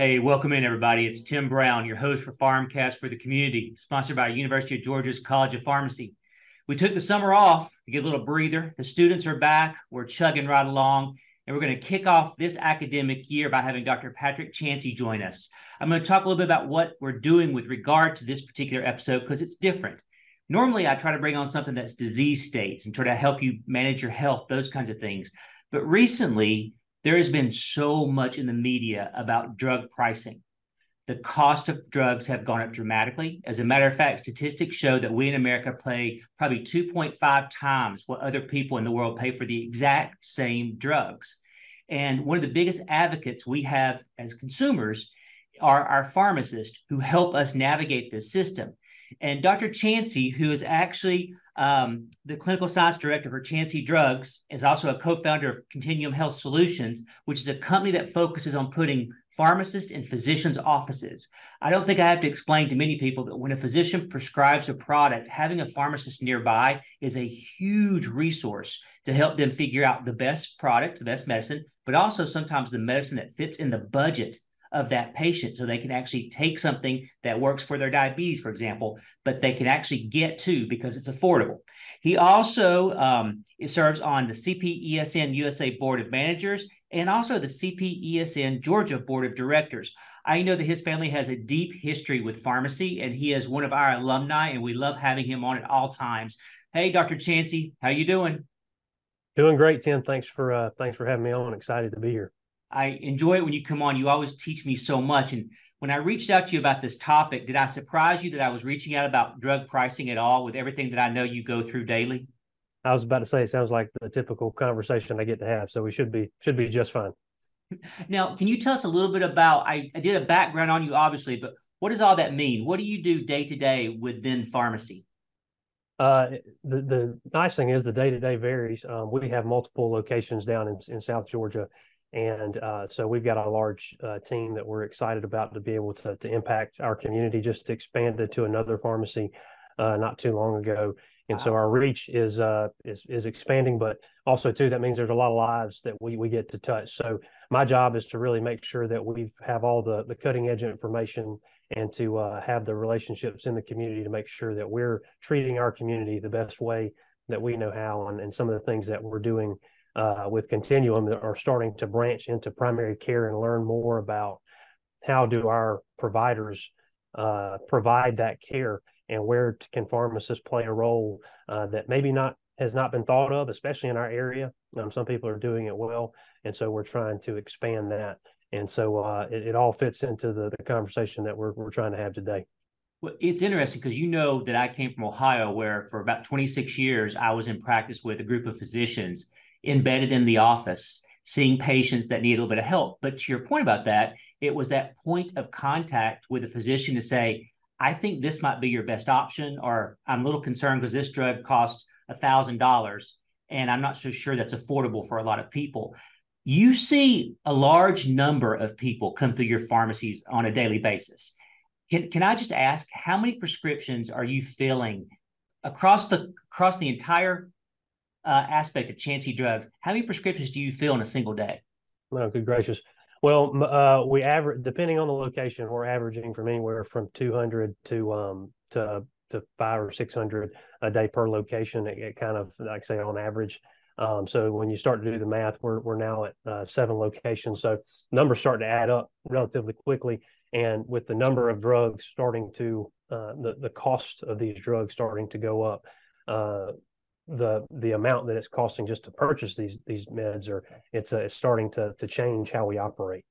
Hey, welcome in, everybody. It's Tim Brown, your host for Pharmcast for the Community, sponsored by University of Georgia's College of Pharmacy. We took the summer off to get a little breather. The students are back. We're chugging right along. And we're going to kick off this academic year by having Dr. Patrick Chancey join us. I'm going to talk a little bit about what we're doing with regard to this particular episode because it's different. Normally, I try to bring on something that's disease states and try to help you manage your health, those kinds of things. But recently, there has been so much in the media about drug pricing. The cost of drugs have gone up dramatically. As a matter of fact, statistics show that we in America pay probably 2.5 times what other people in the world pay for the exact same drugs. And one of the biggest advocates we have as consumers are our pharmacists who help us navigate this system. And Dr. Chancey, who is actually um, the clinical science director for Chancey Drugs, is also a co founder of Continuum Health Solutions, which is a company that focuses on putting pharmacists in physicians' offices. I don't think I have to explain to many people that when a physician prescribes a product, having a pharmacist nearby is a huge resource to help them figure out the best product, the best medicine, but also sometimes the medicine that fits in the budget of that patient so they can actually take something that works for their diabetes, for example, but they can actually get to because it's affordable. He also um, serves on the CPESN USA Board of Managers and also the CPESN Georgia Board of Directors. I know that his family has a deep history with pharmacy, and he is one of our alumni, and we love having him on at all times. Hey, Dr. Chancey, how you doing? Doing great, Tim. Thanks for uh, thanks for having me on. Excited to be here. I enjoy it when you come on. You always teach me so much. And when I reached out to you about this topic, did I surprise you that I was reaching out about drug pricing at all with everything that I know you go through daily? I was about to say it sounds like the typical conversation I get to have, so we should be should be just fine. Now, can you tell us a little bit about? I, I did a background on you, obviously, but what does all that mean? What do you do day to day within pharmacy? Uh, the the nice thing is the day to day varies. Um, we have multiple locations down in, in South Georgia, and uh, so we've got a large uh, team that we're excited about to be able to, to impact our community. Just expanded to another pharmacy uh, not too long ago, and wow. so our reach is uh, is is expanding. But also too, that means there's a lot of lives that we we get to touch. So my job is to really make sure that we have all the the cutting edge information and to uh, have the relationships in the community to make sure that we're treating our community the best way that we know how, and, and some of the things that we're doing uh, with Continuum are starting to branch into primary care and learn more about how do our providers uh, provide that care and where can pharmacists play a role uh, that maybe not has not been thought of, especially in our area. Um, some people are doing it well, and so we're trying to expand that. And so uh, it, it, all fits into the, the conversation that we're we're trying to have today. Well, it's interesting because you know that I came from Ohio, where for about 26 years I was in practice with a group of physicians embedded in the office, seeing patients that need a little bit of help. But to your point about that, it was that point of contact with a physician to say, I think this might be your best option, or I'm a little concerned because this drug costs a thousand dollars and I'm not so sure that's affordable for a lot of people. You see a large number of people come through your pharmacies on a daily basis. Can, can I just ask how many prescriptions are you filling across the across the entire uh, aspect of Chancey drugs, how many prescriptions do you fill in a single day? No, good gracious. Well, uh, we average depending on the location, we're averaging from anywhere from 200 to um to to five or 600 a day per location. It, it kind of like I say on average. Um, so when you start to do the math, we're we're now at uh, seven locations. So numbers start to add up relatively quickly, and with the number of drugs starting to uh, the the cost of these drugs starting to go up, uh, the the amount that it's costing just to purchase these these meds or it's, uh, it's starting to to change how we operate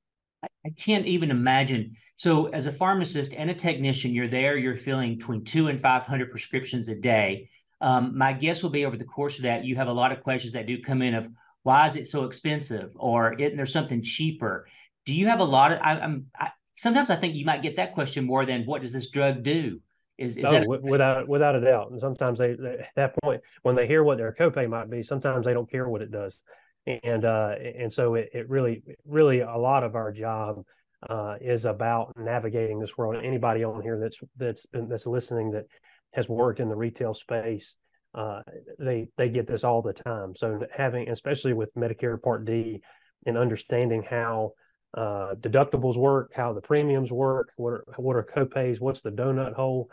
I can't even imagine. So, as a pharmacist and a technician, you're there, you're filling between two and 500 prescriptions a day. Um, my guess will be over the course of that, you have a lot of questions that do come in of why is it so expensive or isn't there something cheaper? Do you have a lot of, I, am sometimes I think you might get that question more than what does this drug do? Is, is oh, that without without a doubt? And sometimes they, they, at that point when they hear what their copay might be, sometimes they don't care what it does, and uh, and so it, it really really a lot of our job uh, is about navigating this world. Anybody on here that's that's been, that's listening that has worked in the retail space, uh, they they get this all the time. So having, especially with Medicare Part D, and understanding how uh, deductibles work, how the premiums work, what are, what are copays, what's the donut hole,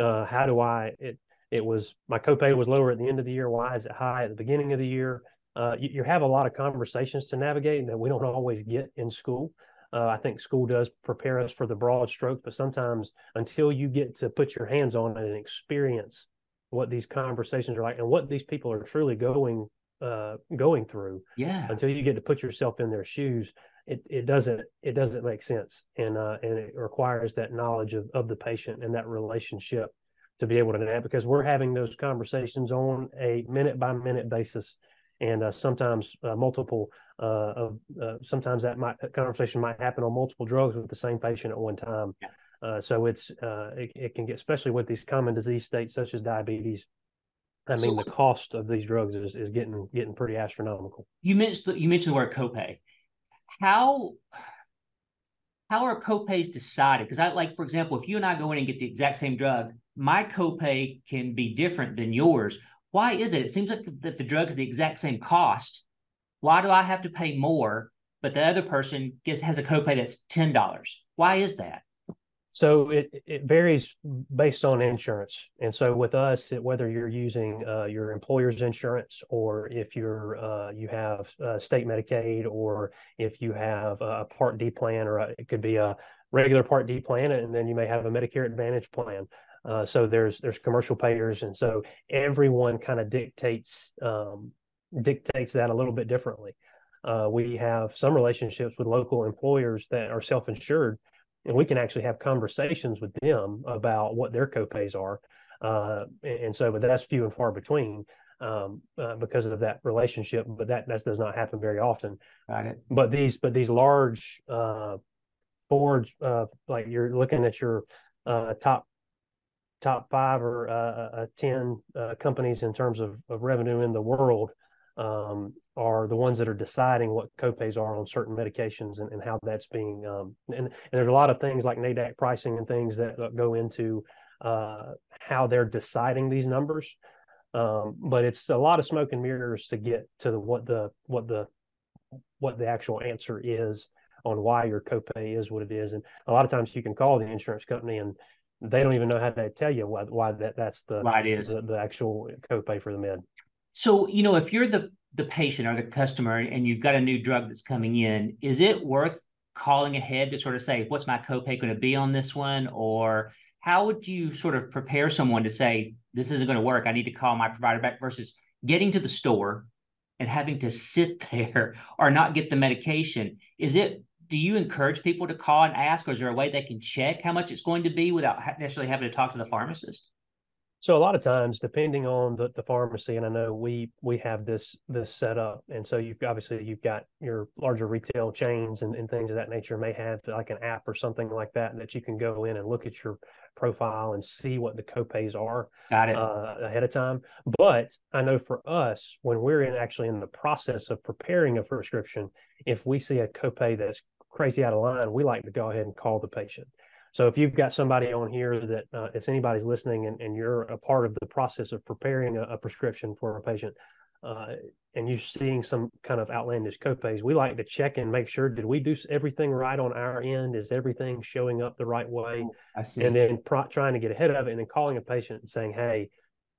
uh, how do I it it was my copay was lower at the end of the year. Why is it high at the beginning of the year? Uh, you, you, have a lot of conversations to navigate that we don't always get in school. Uh, I think school does prepare us for the broad strokes, but sometimes until you get to put your hands on it and experience what these conversations are like and what these people are truly going uh, going through, yeah, until you get to put yourself in their shoes, it, it doesn't it doesn't make sense, and uh, and it requires that knowledge of of the patient and that relationship to be able to that because we're having those conversations on a minute by minute basis and uh, sometimes uh, multiple uh, of uh, sometimes that might conversation might happen on multiple drugs with the same patient at one time. Uh, so it's uh, it, it, can get especially with these common disease states such as diabetes. I mean, so, the cost of these drugs is, is getting getting pretty astronomical. You mentioned you mentioned the word copay. How how are copays decided? Because I like, for example, if you and I go in and get the exact same drug, my copay can be different than yours. Why is it? It seems like if the drug is the exact same cost, why do I have to pay more, but the other person gets has a copay that's ten dollars? Why is that? So it it varies based on insurance, and so with us, it, whether you're using uh, your employer's insurance or if you're uh, you have uh, state Medicaid or if you have a Part D plan, or a, it could be a regular Part D plan, and then you may have a Medicare Advantage plan. Uh, so there's there's commercial payers, and so everyone kind of dictates um, dictates that a little bit differently. Uh, we have some relationships with local employers that are self-insured, and we can actually have conversations with them about what their copays are. Uh, and so, but that's few and far between um, uh, because of that relationship. But that that does not happen very often. Got it. But these but these large uh, Ford, uh, like you're looking at your uh, top top five or uh, uh, uh, 10 uh, companies in terms of, of revenue in the world um, are the ones that are deciding what copays are on certain medications and, and how that's being um, and, and there's a lot of things like NADAC pricing and things that go into uh, how they're deciding these numbers. Um, but it's a lot of smoke and mirrors to get to the, what the what the what the actual answer is on why your copay is what it is. And a lot of times you can call the insurance company and they don't even know how to tell you why, why that that's the why it is the, the actual copay for the med. So you know, if you're the the patient or the customer and you've got a new drug that's coming in, is it worth calling ahead to sort of say, what's my copay going to be on this one? Or how would you sort of prepare someone to say, this isn't going to work? I need to call my provider back versus getting to the store and having to sit there or not get the medication. Is it do you encourage people to call and ask, or is there a way they can check how much it's going to be without necessarily having to talk to the pharmacist? So a lot of times, depending on the, the pharmacy, and I know we we have this this set up, and so you've obviously you've got your larger retail chains and, and things of that nature may have like an app or something like that that you can go in and look at your profile and see what the copays are got it uh, ahead of time. But I know for us, when we're in actually in the process of preparing a prescription, if we see a copay that's crazy out of line, we like to go ahead and call the patient. So if you've got somebody on here that, uh, if anybody's listening and, and, you're a part of the process of preparing a, a prescription for a patient, uh, and you're seeing some kind of outlandish copays, we like to check and make sure did we do everything right on our end? Is everything showing up the right way? I see. And then pro- trying to get ahead of it and then calling a patient and saying, hey,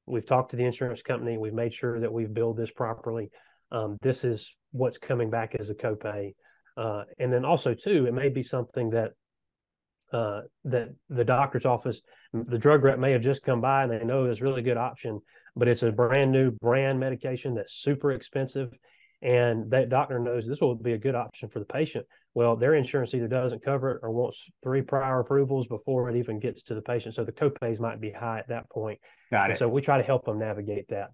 we've talked to the insurance company, we've made sure that we've billed this properly. Um, this is what's coming back as a copay. Uh, and then also too, it may be something that uh, that the doctor's office, the drug rep may have just come by and they know it's a really good option, but it's a brand new brand medication that's super expensive, and that doctor knows this will be a good option for the patient. Well, their insurance either doesn't cover it or wants three prior approvals before it even gets to the patient, so the copays might be high at that point. Got it. And so we try to help them navigate that.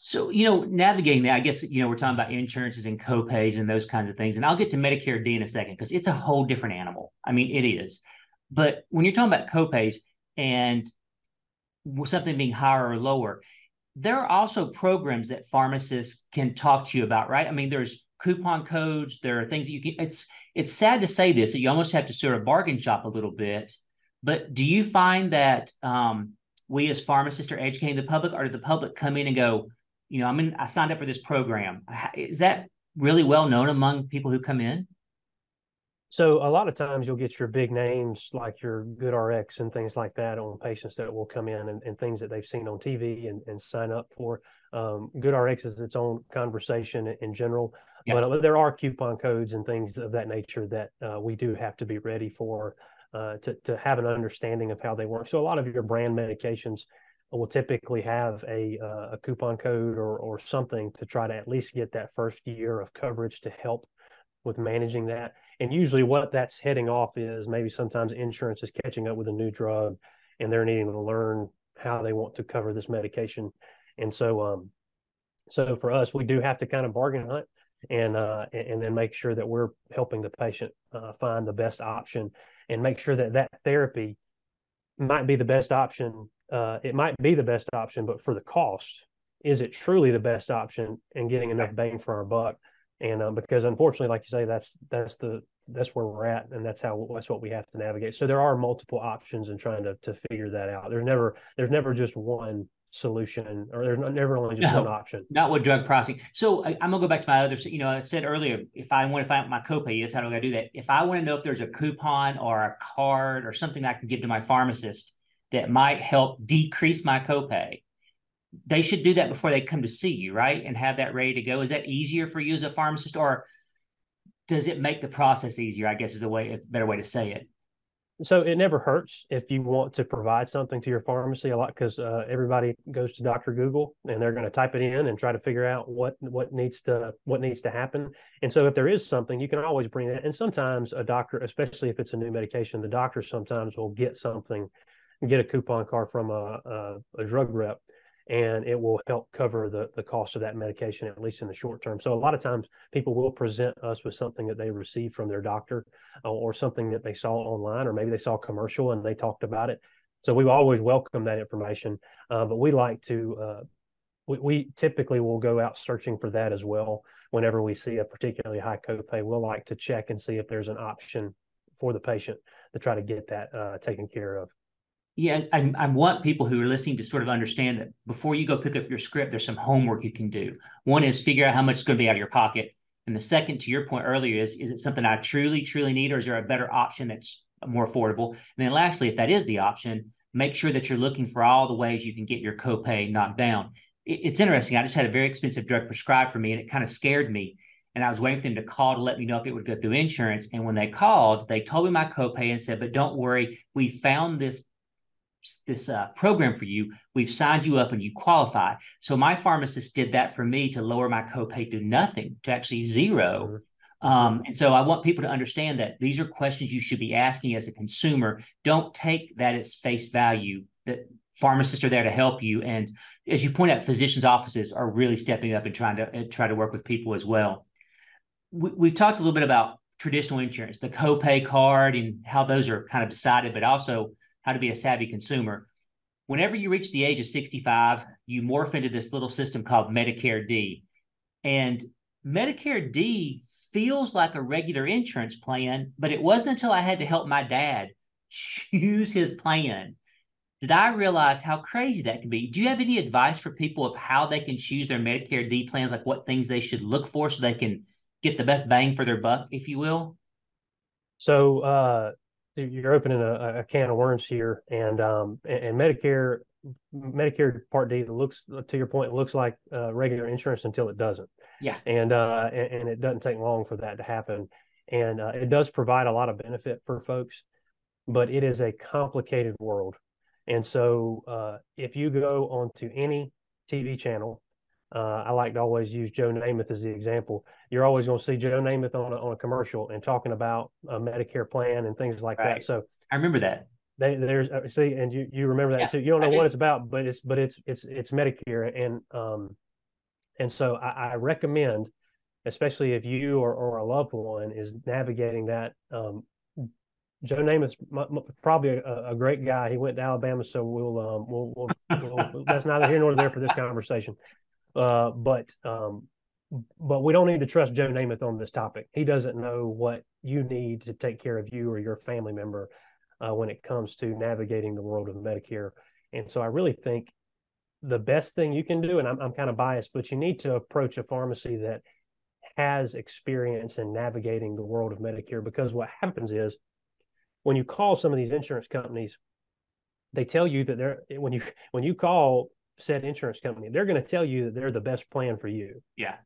So, you know, navigating that, I guess, you know, we're talking about insurances and copays and those kinds of things. And I'll get to Medicare D in a second because it's a whole different animal. I mean, it is. But when you're talking about copays and something being higher or lower, there are also programs that pharmacists can talk to you about, right? I mean, there's coupon codes, there are things that you can it's it's sad to say this, that you almost have to sort of bargain shop a little bit. But do you find that um, we as pharmacists are educating the public, or did the public come in and go, you know, I'm in, I signed up for this program. Is that really well known among people who come in? So a lot of times you'll get your big names like your GoodRx and things like that on patients that will come in and, and things that they've seen on TV and, and sign up for. Um, GoodRx is its own conversation in general, yeah. but uh, there are coupon codes and things of that nature that uh, we do have to be ready for uh, to to have an understanding of how they work. So a lot of your brand medications will typically have a uh, a coupon code or or something to try to at least get that first year of coverage to help with managing that and usually what that's heading off is maybe sometimes insurance is catching up with a new drug and they're needing to learn how they want to cover this medication. And so um so for us we do have to kind of bargain hunt and uh and then make sure that we're helping the patient uh, find the best option and make sure that that therapy might be the best option uh it might be the best option but for the cost is it truly the best option and getting enough bang for our buck and um, because unfortunately, like you say, that's that's the that's where we're at, and that's how that's what we have to navigate. So there are multiple options in trying to to figure that out. There's never there's never just one solution, or there's never only just no, one option. Not with drug pricing. So I, am gonna go back to my other. You know, I said earlier, if I want to find out my copay is, how do I do that? If I want to know if there's a coupon or a card or something I can give to my pharmacist that might help decrease my copay, they should do that before they come to see you, right? And have that ready to go. Is that easier for you as a pharmacist, or does it make the process easier? I guess is a way a better way to say it. So it never hurts if you want to provide something to your pharmacy a lot because uh, everybody goes to Doctor Google and they're going to type it in and try to figure out what what needs to what needs to happen. And so if there is something, you can always bring it. And sometimes a doctor, especially if it's a new medication, the doctor sometimes will get something, get a coupon card from a, a, a drug rep and it will help cover the, the cost of that medication, at least in the short term. So, a lot of times people will present us with something that they received from their doctor uh, or something that they saw online, or maybe they saw a commercial and they talked about it. So, we always welcome that information, uh, but we like to, uh, we, we typically will go out searching for that as well. Whenever we see a particularly high copay, we'll like to check and see if there's an option for the patient to try to get that uh, taken care of yeah, I, I want people who are listening to sort of understand that before you go pick up your script, there's some homework you can do. One is figure out how much is going to be out of your pocket. And the second, to your point earlier, is is it something I truly, truly need, or is there a better option that's more affordable? And then lastly, if that is the option, make sure that you're looking for all the ways you can get your copay knocked down. It, it's interesting. I just had a very expensive drug prescribed for me, and it kind of scared me. And I was waiting for them to call to let me know if it would go through insurance. And when they called, they told me my copay and said, "But don't worry, we found this this uh, program for you. We've signed you up and you qualify. So my pharmacist did that for me to lower my copay to nothing, to actually 0 Um, and so I want people to understand that these are questions you should be asking as a consumer. Don't take that as face value. That pharmacists are there to help you, and as you point out, physicians' offices are really stepping up and trying to uh, try to work with people as well. We, we've talked a little bit about traditional insurance, the copay card, and how those are kind of decided, but also how to be a savvy consumer. Whenever you reach the age of 65, you morph into this little system called Medicare D. And Medicare D feels like a regular insurance plan, but it wasn't until I had to help my dad choose his plan did I realize how crazy that can be. Do you have any advice for people of how they can choose their Medicare D plans, like what things they should look for so they can get the best bang for their buck, if you will? So, uh, you're opening a, a can of worms here, and um, and, and Medicare Medicare Part D looks to your point looks like uh, regular insurance until it doesn't. Yeah, and uh, and, and, it doesn't take long for that to happen, and uh, it does provide a lot of benefit for folks, but it is a complicated world, and so uh, if you go onto any TV channel uh, I like to always use Joe Namath as the example. You're always going to see Joe Namath on a, on a commercial and talking about a Medicare plan and things like right. that. So I remember that. They, there's uh, see, and you you remember that yeah, too. You don't know what it's about, but it's but it's it's it's Medicare, and um, and so I, I recommend, especially if you or, or a loved one is navigating that. Um, Joe Namath's probably a, a, great guy. He went to Alabama, so we'll um, we'll, we'll, we'll that's neither here nor there for this conversation. Uh, but um, but we don't need to trust Joe Namath on this topic. He doesn't know what you need to take care of you or your family member uh, when it comes to navigating the world of Medicare. And so I really think the best thing you can do, and I'm, I'm kind of biased, but you need to approach a pharmacy that has experience in navigating the world of Medicare because what happens is when you call some of these insurance companies, they tell you that they're when you when you call said insurance company, they're going to tell you that they're the best plan for you. Yeah.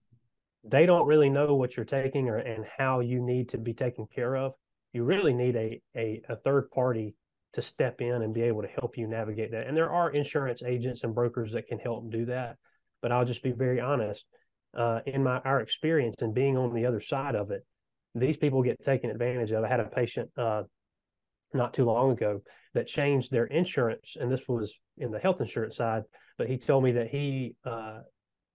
They don't really know what you're taking or and how you need to be taken care of. You really need a a, a third party to step in and be able to help you navigate that. And there are insurance agents and brokers that can help do that. But I'll just be very honest. Uh, in my our experience and being on the other side of it, these people get taken advantage of. I had a patient uh, not too long ago that changed their insurance, and this was in the health insurance side. But he told me that he uh,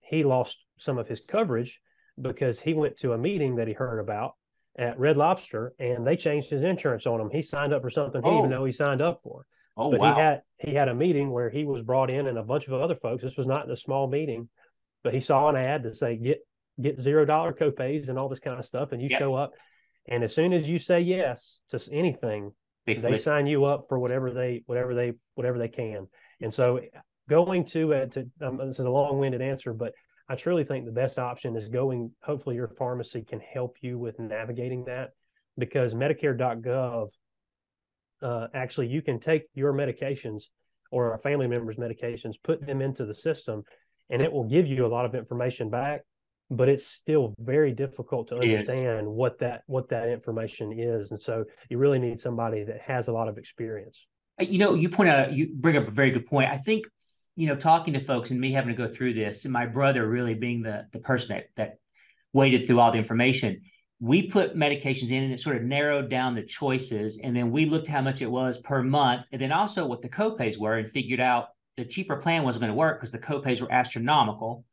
he lost some of his coverage because he went to a meeting that he heard about at Red Lobster, and they changed his insurance on him. He signed up for something he oh. even know he signed up for. Oh but wow! He had he had a meeting where he was brought in and a bunch of other folks. This was not a small meeting, but he saw an ad to say get get zero dollar copays and all this kind of stuff, and you yep. show up, and as soon as you say yes to anything, they, they sign you up for whatever they whatever they whatever they can. And so going to it to um, this is a long winded answer, but I truly think the best option is going. Hopefully, your pharmacy can help you with navigating that because Medicare.gov uh, actually you can take your medications or a family member's medications, put them into the system, and it will give you a lot of information back. But it's still very difficult to understand what that what that information is, and so you really need somebody that has a lot of experience. Uh, you know, you point out you bring up a very good point. I think you know talking to folks and me having to go through this, and my brother really being the the person that that waded through all the information we put medications in and it sort of narrowed down the choices. And then we looked how much it was per month. And then also what the copays were and figured out the cheaper plan wasn't going to work because the copays were astronomical.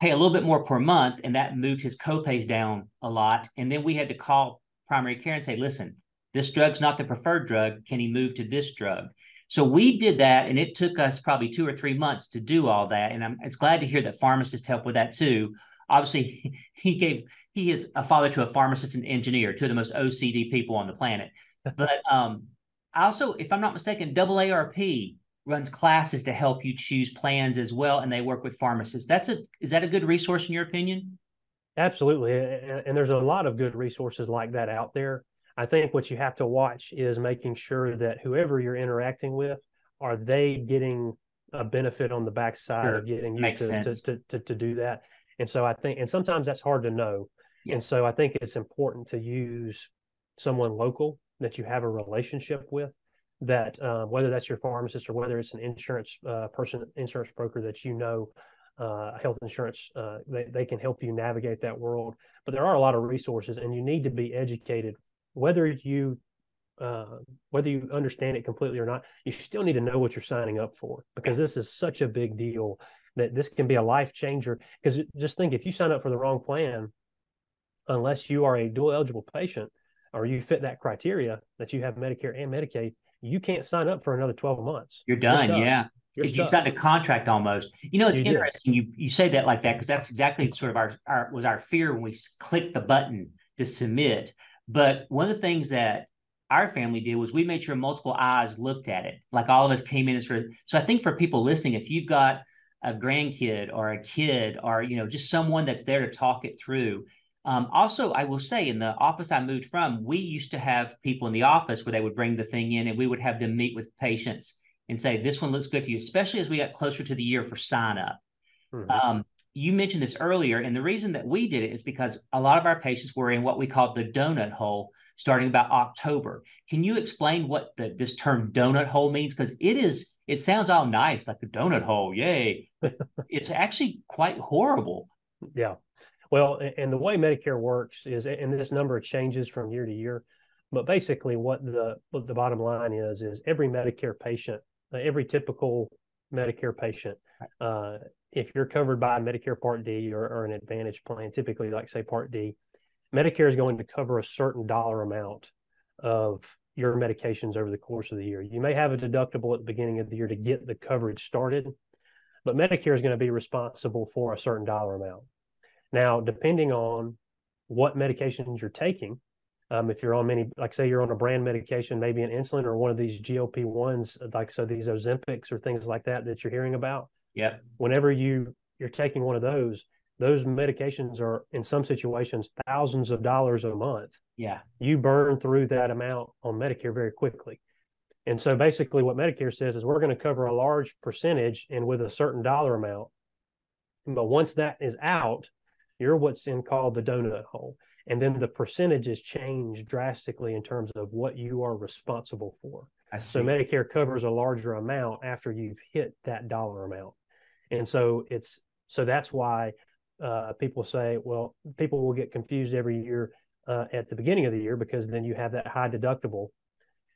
Pay a little bit more per month. And that moved his copays down a lot. And then we had to call primary care and say, listen, this drug's not the preferred drug. Can he move to this drug? So we did that, and it took us probably two or three months to do all that. And I'm it's glad to hear that pharmacists help with that too obviously he gave he is a father to a pharmacist and engineer, two of the most OCD people on the planet. But um, also, if I'm not mistaken, AARP runs classes to help you choose plans as well, and they work with pharmacists. That's a is that a good resource in your opinion? Absolutely, and there's a lot of good resources like that out there. I think what you have to watch is making sure that whoever you're interacting with are they getting a benefit on the backside sure. of getting you to, to, to, to, to do that. And so I think, and sometimes that's hard to know. Yeah. And so I think it's important to use someone local that you have a relationship with that uh, whether that's your pharmacist or whether it's an insurance uh, person, insurance broker that you know, uh, health insurance, uh, they, they can help you navigate that world. But there are a lot of resources and you need to be educated, whether you uh, whether you understand it completely or not, you still need to know what you're signing up for because this is such a big deal that this can be a life changer. Because just think if you sign up for the wrong plan, unless you are a dual eligible patient or you fit that criteria that you have Medicare and Medicaid, you can't sign up for another 12 months. You're done. You're yeah. You're You've gotten a contract almost. You know, it's you interesting. Did. You you say that like that because that's exactly sort of our, our was our fear when we clicked the button to submit. But one of the things that our family did was we made sure multiple eyes looked at it. Like all of us came in and sort of. So I think for people listening, if you've got a grandkid or a kid or you know just someone that's there to talk it through um, also i will say in the office i moved from we used to have people in the office where they would bring the thing in and we would have them meet with patients and say this one looks good to you especially as we got closer to the year for sign up mm-hmm. um, you mentioned this earlier and the reason that we did it is because a lot of our patients were in what we call the donut hole starting about october can you explain what the, this term donut hole means because it is it sounds all nice, like a donut hole, yay. But it's actually quite horrible. Yeah. Well, and the way Medicare works is, and this number changes from year to year, but basically, what the what the bottom line is is every Medicare patient, uh, every typical Medicare patient, uh, if you're covered by Medicare Part D or, or an Advantage plan, typically like say Part D, Medicare is going to cover a certain dollar amount of your medications over the course of the year. You may have a deductible at the beginning of the year to get the coverage started, but Medicare is going to be responsible for a certain dollar amount. Now, depending on what medications you're taking, um, if you're on many, like say you're on a brand medication, maybe an insulin or one of these GLP ones, like so these Ozempics or things like that that you're hearing about. Yeah. Whenever you you're taking one of those, those medications are in some situations thousands of dollars a month. Yeah. You burn through that amount on Medicare very quickly. And so basically what Medicare says is we're going to cover a large percentage and with a certain dollar amount. But once that is out, you're what's in called the donut hole. And then the percentages change drastically in terms of what you are responsible for. So Medicare covers a larger amount after you've hit that dollar amount. And so it's so that's why uh, people say, well, people will get confused every year uh, at the beginning of the year because then you have that high deductible.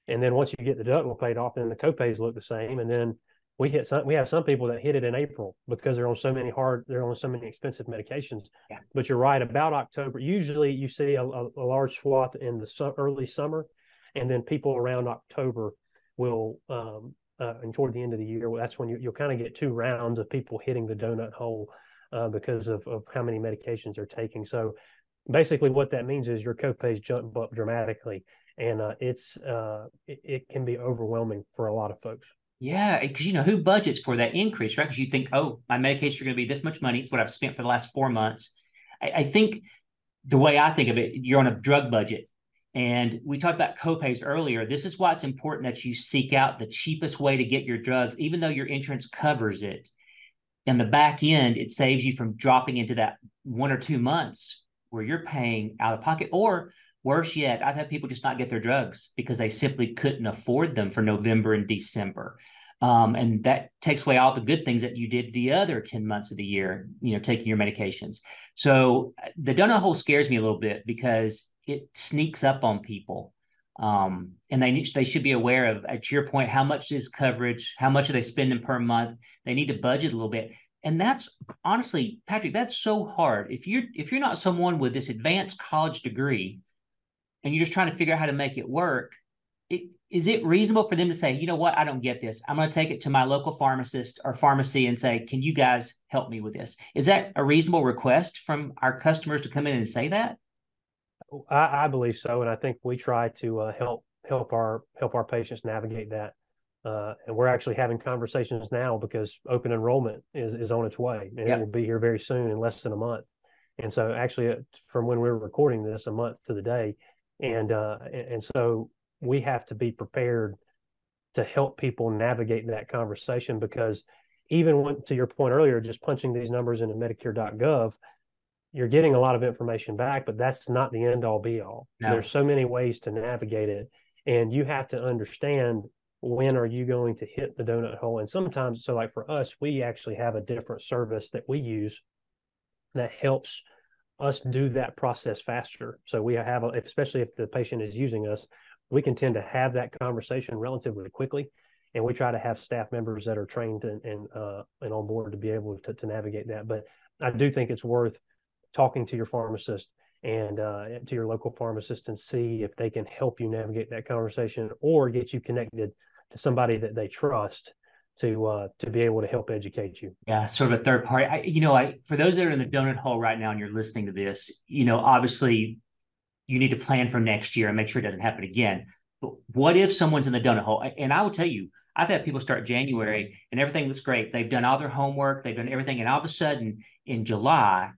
And then once you get the deductible paid off, then the copays look the same. And then we hit some we have some people that hit it in April because they're on so many hard they're on so many expensive medications. Yeah. But you're right about October. Usually you see a, a, a large swath in the su- early summer, and then people around October will um, uh, and toward the end of the year, that's when you, will kind of get two rounds of people hitting the donut hole uh, because of, of how many medications they're taking. So basically, what that means is your copays jump up dramatically, and uh, it's uh, it, it, can be overwhelming for a lot of folks. Yeah, because you know who budgets for that increase, right? Because you think, oh, my medications are going to be this much money. It's what I've spent for the last four months. I, I think the way I think of it, you're on a drug budget. And we talked about copays earlier. This is why it's important that you seek out the cheapest way to get your drugs, even though your insurance covers it. In the back end, it saves you from dropping into that one or two months where you're paying out of pocket, or Worse yet, I've had people just not get their drugs because they simply couldn't afford them for November and December. Um, and that takes away all the good things that you did the other 10 months of the year, you know, taking your medications. So the donut hole scares me a little bit because it sneaks up on people. Um, and they they should be aware of, at your point, how much is coverage, how much are they spending per month? They need to budget a little bit. And that's honestly, Patrick, that's so hard. If you're if you're not someone with this advanced college degree, and you're just trying to figure out how to make it work, it, is it reasonable for them to say, you know what, I don't get this. I'm going to take it to my local pharmacist or pharmacy and say, can you guys help me with this? Is that a reasonable request from our customers to come in and say that? I, I believe so, and I think we try to uh, help help our help our patients navigate that. Uh, and we're actually having conversations now because open enrollment is, is on its way, and yep. it will be here very soon in less than a month. And so, actually, uh, from when we were recording this, a month to the day, and uh, and so we have to be prepared to help people navigate that conversation because even when, to your point earlier, just punching these numbers into Medicare.gov, you're getting a lot of information back, but that's not the end all be all. No. There's so many ways to navigate it, and you have to understand when are you going to hit the donut hole. And sometimes, so like for us, we actually have a different service that we use that helps us do that process faster. So we have, a, especially if the patient is using us, we can tend to have that conversation relatively quickly, and we try to have staff members that are trained and and, uh, and on board to be able to, to navigate that. But I do think it's worth talking to your pharmacist and uh, to your local pharmacist and see if they can help you navigate that conversation or get you connected to somebody that they trust to uh, to be able to help educate you. Yeah, sort of a third party. I, you know, I for those that are in the donut hole right now and you're listening to this, you know, obviously you need to plan for next year and make sure it doesn't happen again. But what if someone's in the donut hole? And I will tell you, I've had people start January and everything looks great. They've done all their homework, they've done everything, and all of a sudden in July,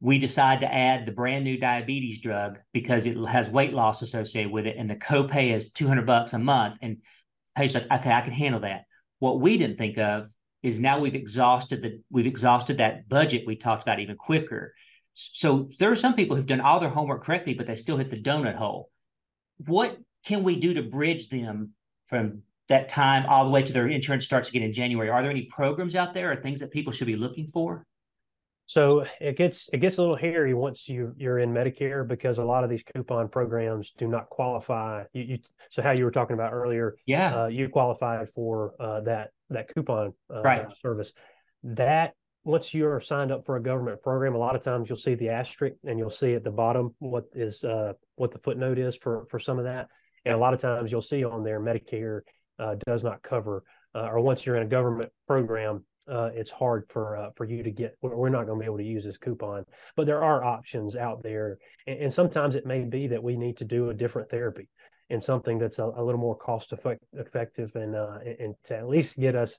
we decide to add the brand new diabetes drug because it has weight loss associated with it, and the copay is two hundred bucks a month. And patient's like, okay, I can handle that. What we didn't think of is now we've exhausted the we've exhausted that budget we talked about even quicker. So there are some people who've done all their homework correctly, but they still hit the donut hole. What can we do to bridge them from that time all the way to their insurance starts again in January? Are there any programs out there or things that people should be looking for? So it gets it gets a little hairy once you you're in Medicare because a lot of these coupon programs do not qualify. You, you so how you were talking about earlier, yeah, uh, you qualified for uh, that that coupon uh, right. service. That once you're signed up for a government program, a lot of times you'll see the asterisk and you'll see at the bottom what is uh, what the footnote is for for some of that, and a lot of times you'll see on there Medicare uh, does not cover, uh, or once you're in a government program, uh, it's hard for uh, for you to get. We're not going to be able to use this coupon, but there are options out there, and, and, sometimes it may be that we need to do a different therapy and something that's a, a little more cost effect, effective and uh, and to at least get us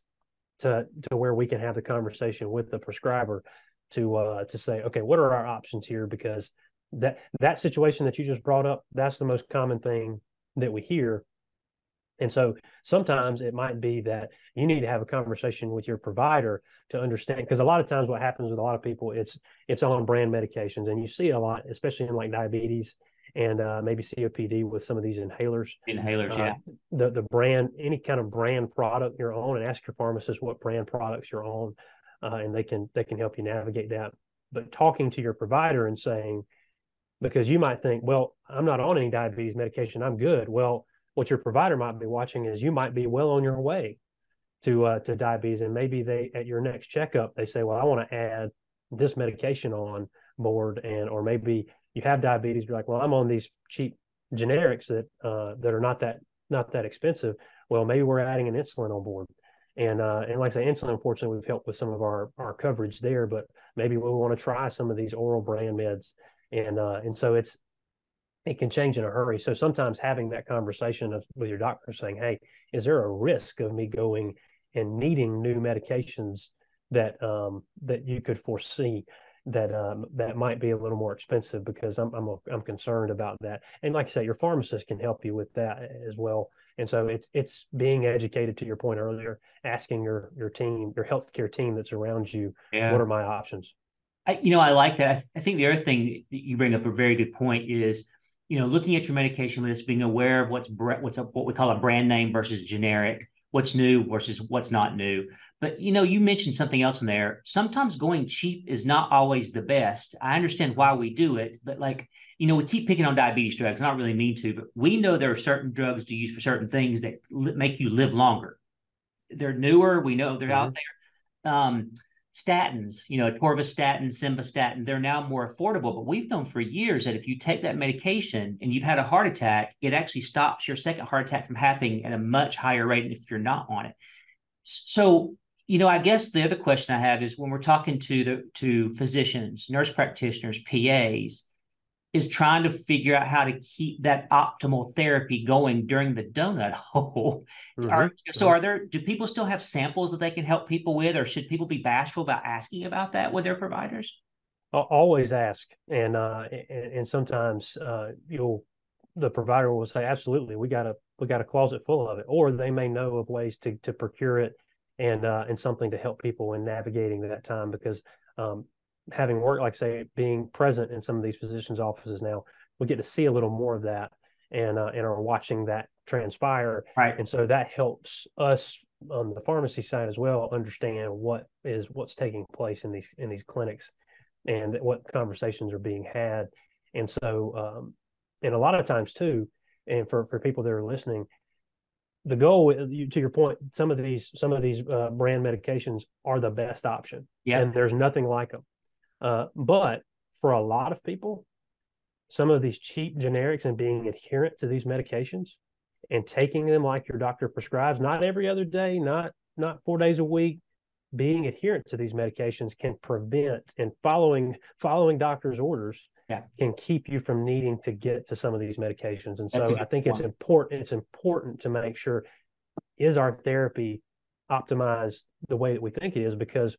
to to where we can have the conversation with the prescriber to uh, to say, okay, what are our options here? Because that that situation that you just brought up, that's the most common thing that we hear. And so sometimes it might be that you need to have a conversation with your provider to understand because a lot of times what happens with a lot of people it's it's on brand medications and you see a lot especially in like diabetes and uh, maybe COPD with some of these inhalers. Inhalers, uh, yeah. The the brand, any kind of brand product you're on, and ask your pharmacist what brand products you're on, uh, and they can they can help you navigate that. But talking to your provider and saying, because you might think, well, I'm not on any diabetes medication, I'm good. Well, what your provider might be watching is you might be well on your way to uh, to diabetes, and maybe they at your next checkup they say, well, I want to add this medication on board, and or maybe you have diabetes, you're like, well, I'm on these cheap generics that uh, that are not that not that expensive. Well, maybe we're adding an insulin on board. And uh, and like I say, insulin, unfortunately, we've helped with some of our our coverage there, but maybe we want to try some of these oral brand meds. And uh, and so it's it can change in a hurry. So sometimes having that conversation of, with your doctor saying, "Hey, is there a risk of me going and needing new medications that um, that you could foresee?" that um, that might be a little more expensive because I'm I'm I'm concerned about that. And like I said, your pharmacist can help you with that as well. And so it's it's being educated to your point earlier, asking your your team, your healthcare team that's around you, yeah. what are my options? I, you know, I like that. I, th- I think the other thing that you bring up a very good point is, you know, looking at your medication list, being aware of what's what's a, what we call a brand name versus generic, what's new versus what's not new. But you know, you mentioned something else in there. Sometimes going cheap is not always the best. I understand why we do it, but like, you know, we keep picking on diabetes drugs. I don't really mean to, but we know there are certain drugs to use for certain things that make you live longer. They're newer. We know they're mm-hmm. out there. Um, statins, you know, atorvastatin, simvastatin, they're now more affordable. But we've known for years that if you take that medication and you've had a heart attack, it actually stops your second heart attack from happening at a much higher rate if you're not on it. So you know, I guess the other question I have is when we're talking to the to physicians, nurse practitioners, PAs, is trying to figure out how to keep that optimal therapy going during the donut hole. Mm-hmm. Are, so, are there? Do people still have samples that they can help people with, or should people be bashful about asking about that with their providers? I'll always ask, and uh, and, and sometimes uh, you'll the provider will say, absolutely, we got a we got a closet full of it, or they may know of ways to to procure it and uh, and something to help people in navigating that time because um, having worked like say being present in some of these physicians offices now we get to see a little more of that and uh, and are watching that transpire. Right. And so that helps us on the pharmacy side as well understand what is what's taking place in these in these clinics and what conversations are being had. And so um, and a lot of times too and for for people that are listening the goal to your point some of these some of these uh, brand medications are the best option. Yeah and there's nothing like them uh, but for a lot of people some of these cheap generics and being adherent to these medications and taking them like your doctor prescribes not every other day not not four days a week being adherent to these medications can prevent and following following doctor's orders yeah. can keep you from needing to get to some of these medications. And so I think point. it's important. It's important to make sure is our therapy optimized the way that we think it is because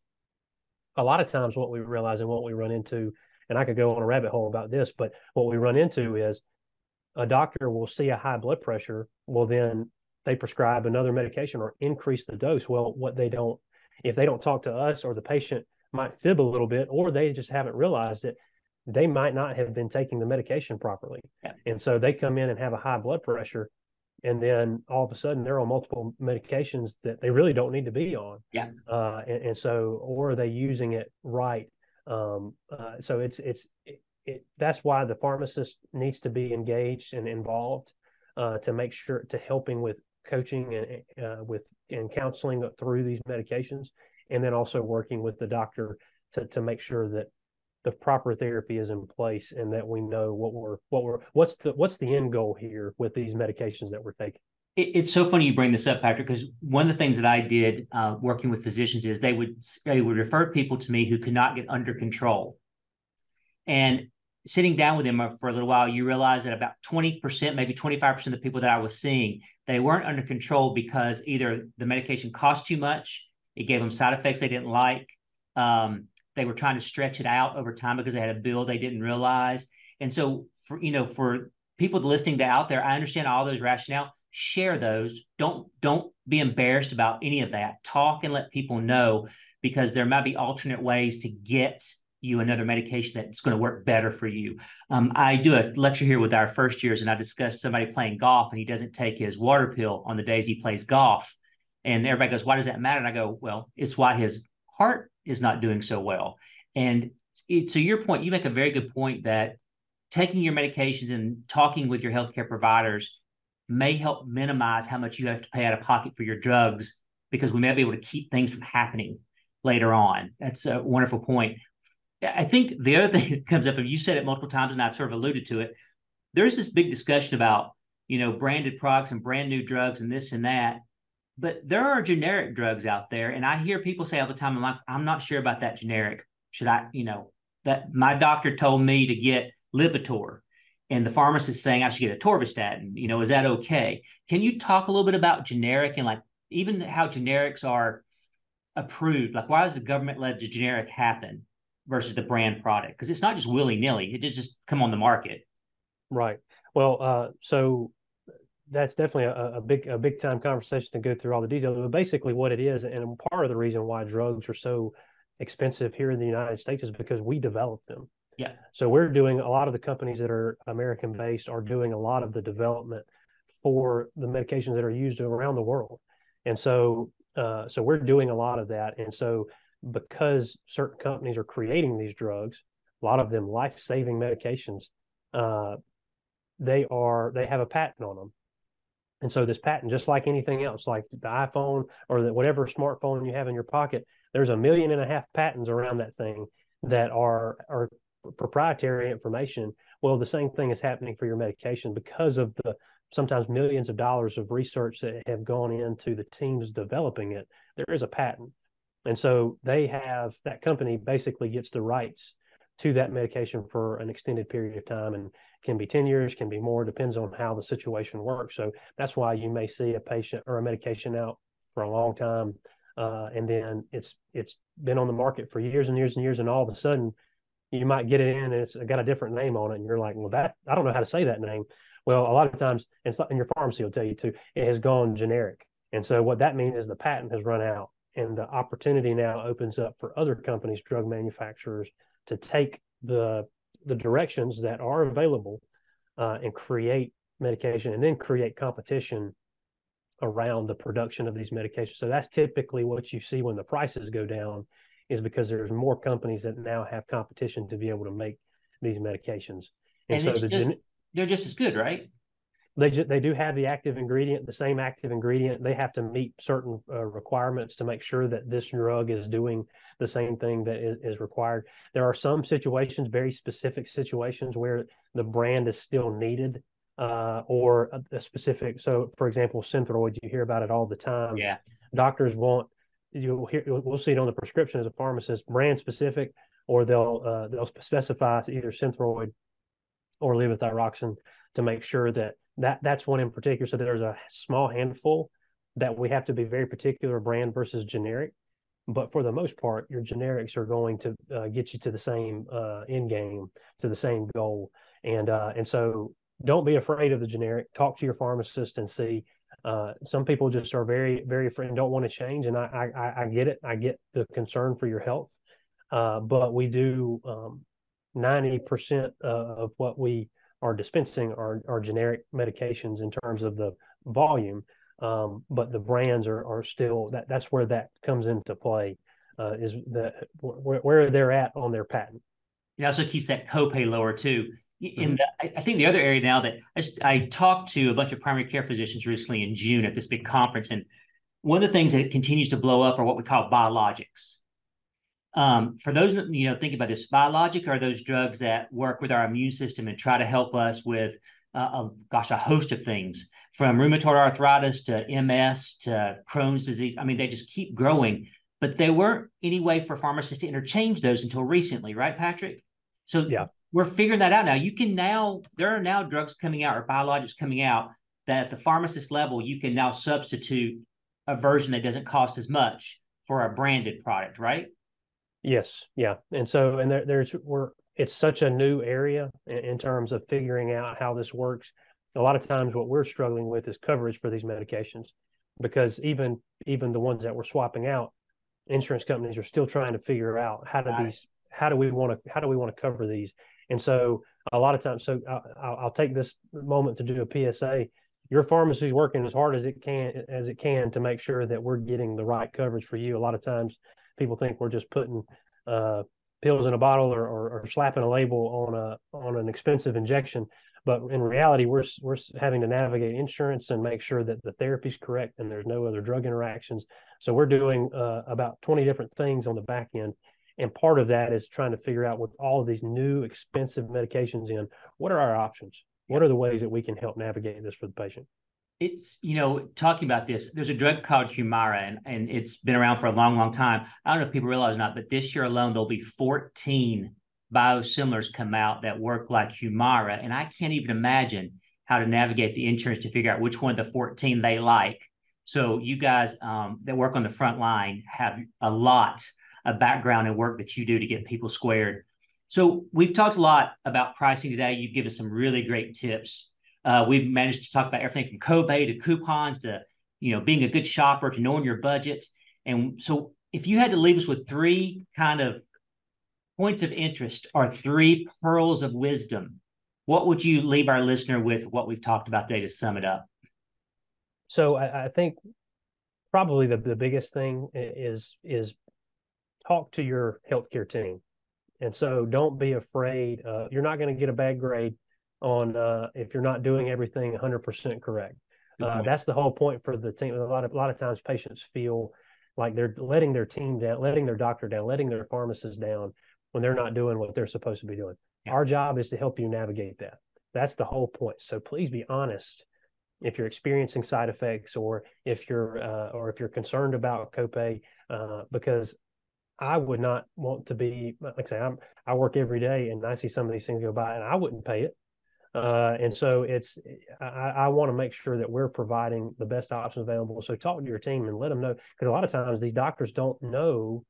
a lot of times what we realize and what we run into and I could go on a rabbit hole about this, but what we run into is a doctor will see a high blood pressure, well then they prescribe another medication or increase the dose. Well, what they don't if they don't talk to us or the patient might fib a little bit or they just haven't realized that they might not have been taking the medication properly. Yeah. And so they come in and have a high blood pressure. And then all of a sudden they're on multiple medications that they really don't need to be on. Yeah. Uh, and, and, so, or are they using it right? Um, uh, so it's, it's, it, it, that's why the pharmacist needs to be engaged and involved uh, to make sure to helping with coaching and uh, with and counseling through these medications, and then also working with the doctor to to make sure that the proper therapy is in place and that we know what we're what we're what's the what's the end goal here with these medications that we're taking? It, it's so funny you bring this up patrick because one of the things that i did uh, working with physicians is they would they would refer people to me who could not get under control. And sitting down with them for a little while you realize that about 20% maybe 25% of the people that i was seeing they weren't under control because either the medication cost too much it gave them side effects they didn't like um, they were trying to stretch it out over time because they had a bill they didn't realize. And so for you know, for people listening out there, I understand all those rationale. Share those. Don't don't be embarrassed about any of that. Talk and let people know because there might be alternate ways to get you another medication that's going to work better for you. Um, I do a lecture here with our first years, and I discuss somebody playing golf and he doesn't take his water pill on the days he plays golf. And everybody goes, Why does that matter? And I go, Well, it's why his heart is not doing so well. And it, to your point, you make a very good point that taking your medications and talking with your healthcare providers may help minimize how much you have to pay out of pocket for your drugs because we may be able to keep things from happening later on. That's a wonderful point. I think the other thing that comes up, and you said it multiple times, and I've sort of alluded to it. There's this big discussion about you know branded products and brand new drugs and this and that, but there are generic drugs out there, and I hear people say all the time, "I'm like, I'm not sure about that generic. Should I, you know, that my doctor told me to get Lipitor, and the pharmacist saying I should get atorvastatin You know, is that okay? Can you talk a little bit about generic and like even how generics are approved? Like, why does the government let the generic happen? versus the brand product because it's not just willy nilly; it just come on the market. Right. Well, uh, so that's definitely a, a, big a big time conversation to go through all the details. But basically, what it is, and part of the reason why drugs are so expensive here in the United States is because we develop them. Yeah. So we're doing a lot of the companies that are American based are doing a lot of the development for the medications that are used around the world, and so uh, so we're doing a lot of that, and so because certain companies are creating these drugs, a lot of them life-saving medications, uh, they are they have a patent on them. And so this patent, just like anything else, like the iPhone or the, whatever smartphone you have in your pocket, there's a million and a half patents around that thing that are are proprietary information. Well, the same thing is happening for your medication because of the sometimes millions of dollars of research that have gone into the teams developing it. There is a patent. And so they have that company basically gets the rights to that medication for an extended period of time and can be 10 years, can be more, depends on how the situation works. So that's why you may see a patient or a medication out for a long time. Uh, and then it's it's been on the market for years and years and years, and all of a sudden you might get it in and it's got a different name on it, and you're like, well, that I don't know how to say that name. Well, a lot of times, and your pharmacy will tell you too, it has gone generic, and so what that means is the patent has run out, and the opportunity now opens up for other companies, drug manufacturers, to take the the directions that are available uh, and create medication, and then create competition around the production of these medications. So that's typically what you see when the prices go down, is because there's more companies that now have competition to be able to make these medications. And, and so the just, gen- they're just as good, right? They ju- they do have the active ingredient, the same active ingredient. They have to meet certain uh, requirements to make sure that this drug is doing the same thing that is, is, required. There are some situations, very specific situations, where the brand is still needed, uh, or a, a, specific. So, for example, Synthroid, you hear about it all the time. Yeah, doctors want you'll hear we'll see it on the prescription as a pharmacist, brand specific, or they'll uh, they'll specify either Synthroid or levothyroxine to make sure that that that's one in particular. So there's a small handful that we have to be very particular brand versus generic. But for the most part, your generics are going to uh, get you to the same uh, end game, to the same goal, and uh, and so don't be afraid of the generic. Talk to your pharmacist and see. Uh, some people just are very very afraid and don't want to change, and I I, I get it. I get the concern for your health, uh, but we do um, ninety percent of what we are dispensing are, are generic medications in terms of the volume, um, but the brands are, are still that that's where that comes into play uh, is the where, where, they're at on their patent. It also keeps that copay lower too. In mm-hmm. the, I think the other area now that I, I talked to a bunch of primary care physicians recently in June at this big conference, and one of the things that continues to blow up are what we call biologics. Um, for those you know, think about this. Biologic are those drugs that work with our immune system and try to help us with, uh, a, gosh, a host of things from rheumatoid arthritis to MS to Crohn's disease. I mean, they just keep growing. But there weren't any way for pharmacists to interchange those until recently, right, Patrick? So yeah, we're figuring that out now. You can now there are now drugs coming out or biologics coming out that at the pharmacist level you can now substitute a version that doesn't cost as much for a branded product, right? Yes, yeah, and so and there, there's we're it's such a new area in, in terms of figuring out how this works. A lot of times, what we're struggling with is coverage for these medications, because even even the ones that we're swapping out, insurance companies are still trying to figure out how do these how do we want to how do we want to cover these, and so a lot of times, so I'll, I'll take this moment to do a PSA your pharmacy is working as hard as it can as it can to make sure that we're getting the right coverage for you. A lot of times, people think we're just putting uh, pills in a bottle or, or, or, slapping a label on a on an expensive injection. But in reality, we're we're having to navigate insurance and make sure that the therapy is correct and there's no other drug interactions. So we're doing uh, about 20 different things on the back end. And part of that is trying to figure out with all of these new expensive medications in, what are our options? What are the ways that we can help navigate this for the patient? It's you know talking about this there's a drug called humira and, and it's been around for a long long time. I don't know if people realize or not but this year alone there'll be 14 biosimilars come out that work like humira and i can't even imagine how to navigate the insurance to figure out which one of the 14 they like. So you guys um, that work on the front line have a lot of background and work that you do to get people squared. So we've talked a lot about pricing today. You've given some really great tips uh, we've managed to talk about everything from copay to coupons to you know being a good shopper to knowing your budget. And so, if you had to leave us with three kind of points of interest or three pearls of wisdom, what would you leave our listener with? What we've talked about today to sum it up. So I, I think probably the, the biggest thing is is talk to your healthcare team. And so don't be afraid. Uh, you're not going to get a bad grade on uh, if you're not doing everything 100% correct. Uh, that's the whole point for the team. A lot of a lot of times patients feel like they're letting their team down, letting their doctor down, letting their pharmacist down when they're not doing what they're supposed to be doing. Yeah. Our job is to help you navigate that. That's the whole point. So please be honest if you're experiencing side effects or if you're uh, or if you're concerned about copay uh, because I would not want to be like I say I'm I work every day and I see some of these things go by and I wouldn't pay it uh, and so it's I, I want to make sure that we're providing the best options available. So talk to your team and let them know because a lot of times these doctors don't know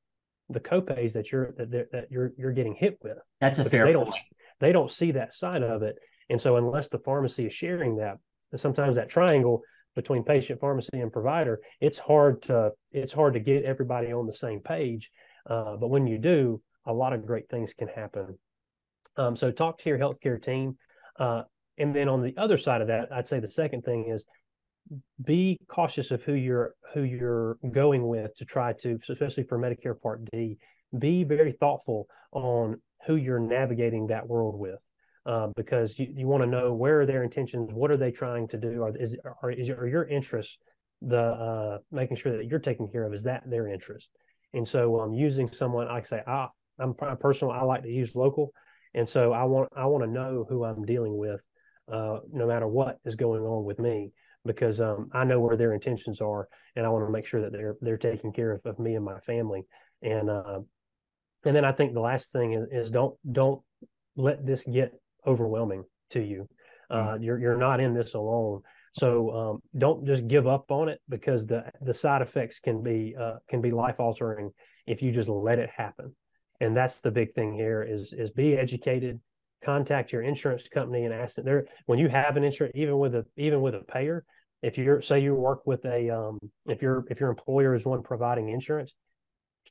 the copays that you're that, that you're you're getting hit with. That's a fair. They don't they don't see that side of it, and so unless the pharmacy is sharing that, sometimes that triangle between patient, pharmacy, and provider, it's hard to it's hard to get everybody on the same page. Uh, but when you do, a lot of great things can happen. Um, so talk to your healthcare team. Uh, and then on the other side of that, I'd say the second thing is be cautious of who you're who you're going with to try to, especially for Medicare Part D. Be very thoughtful on who you're navigating that world with. Uh, because you, you want to know where are their intentions, what are they trying to do, or is are, is are your interests the uh, making sure that you're taking care of is that their interest, and so um, using someone like say I I'm personal I like to use local and so I want I want to know who I'm dealing with, uh, no matter what is going on with me, because um, I know where their intentions are, and I want to make sure that they're they're taking care of, of me and my family. And uh, and then I think the last thing is, is don't don't let this get overwhelming to you. Uh, mm-hmm. You're you're not in this alone. So um, don't just give up on it because the the side effects can be uh, can be life altering if you just let it happen and that's the big thing here is is be educated contact your insurance company and ask them. There when you have an insurance even with a even with a payer if you're say you work with a um, if your if your employer is one providing insurance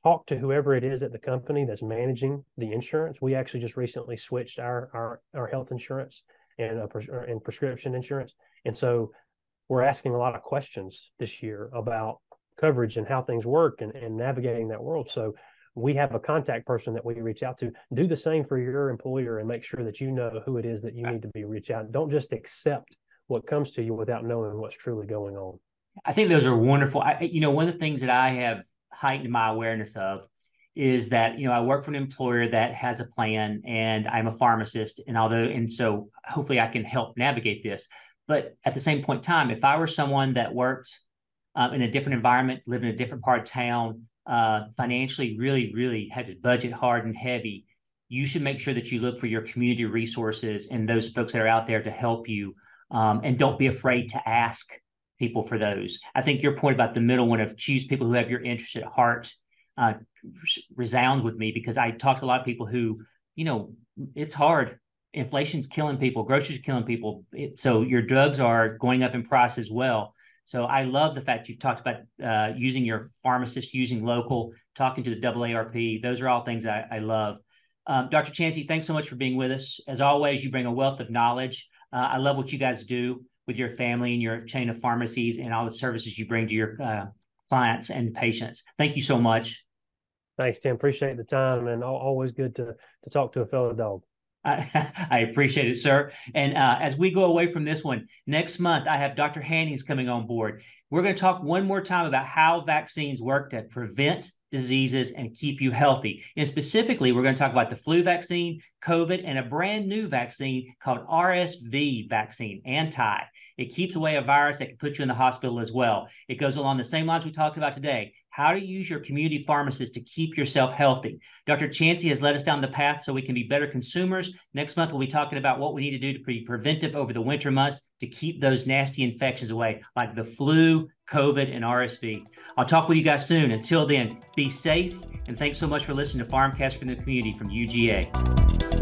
talk to whoever it is at the company that's managing the insurance. We actually just recently switched our our, our health insurance and uh, and prescription insurance. And so we're asking a lot of questions this year about coverage and how things work and, and navigating that world. So we have a contact person that we reach out to. Do the same for your employer and make sure that you know who it is that you need to be reach out. Don't just accept what comes to you without knowing what's truly going on. I think those are wonderful. I, you know, one of the things that I have heightened my awareness of is that you know I work for an employer that has a plan, and I'm a pharmacist, and although and so hopefully I can help navigate this. But at the same point in time, if I were someone that worked um, in a different environment, lived in a different part of town, uh, financially really, really had to budget hard and heavy, you should make sure that you look for your community resources and those folks that are out there to help you. Um, and don't be afraid to ask people for those. I think your point about the middle one of choose people who have your interest at heart uh, resounds with me because I talk to a lot of people who, you know, it's hard. Inflation's killing people, groceries killing people. It, so your drugs are going up in price as well. So I love the fact you've talked about uh, using your pharmacist, using local, talking to the AARP. Those are all things I, I love. Um, Dr. Chancy, thanks so much for being with us. As always, you bring a wealth of knowledge. Uh, I love what you guys do with your family and your chain of pharmacies and all the services you bring to your uh, clients and patients. Thank you so much. Thanks, Tim. Appreciate the time and always good to to talk to a fellow dog. I, appreciate it, sir. And uh, as we go away from this one, next month I have Dr. Hannings coming on board. We're going to talk one more time about how vaccines work to prevent diseases and keep you healthy. And specifically, we're going to talk about the flu vaccine, COVID, and a brand new vaccine called RSV vaccine, anti. It keeps away a virus that can put you in the hospital as well. It goes along the same lines we talked about today how to use your community pharmacist to keep yourself healthy. Dr. Chancy has led us down the path so we can be better consumers. Next month, we'll be talking about what we need to do to be preventive over the winter months to keep those nasty infections away, like the flu, COVID, and RSV. I'll talk with you guys soon. Until then, be safe, and thanks so much for listening to Pharmcast from the community from UGA.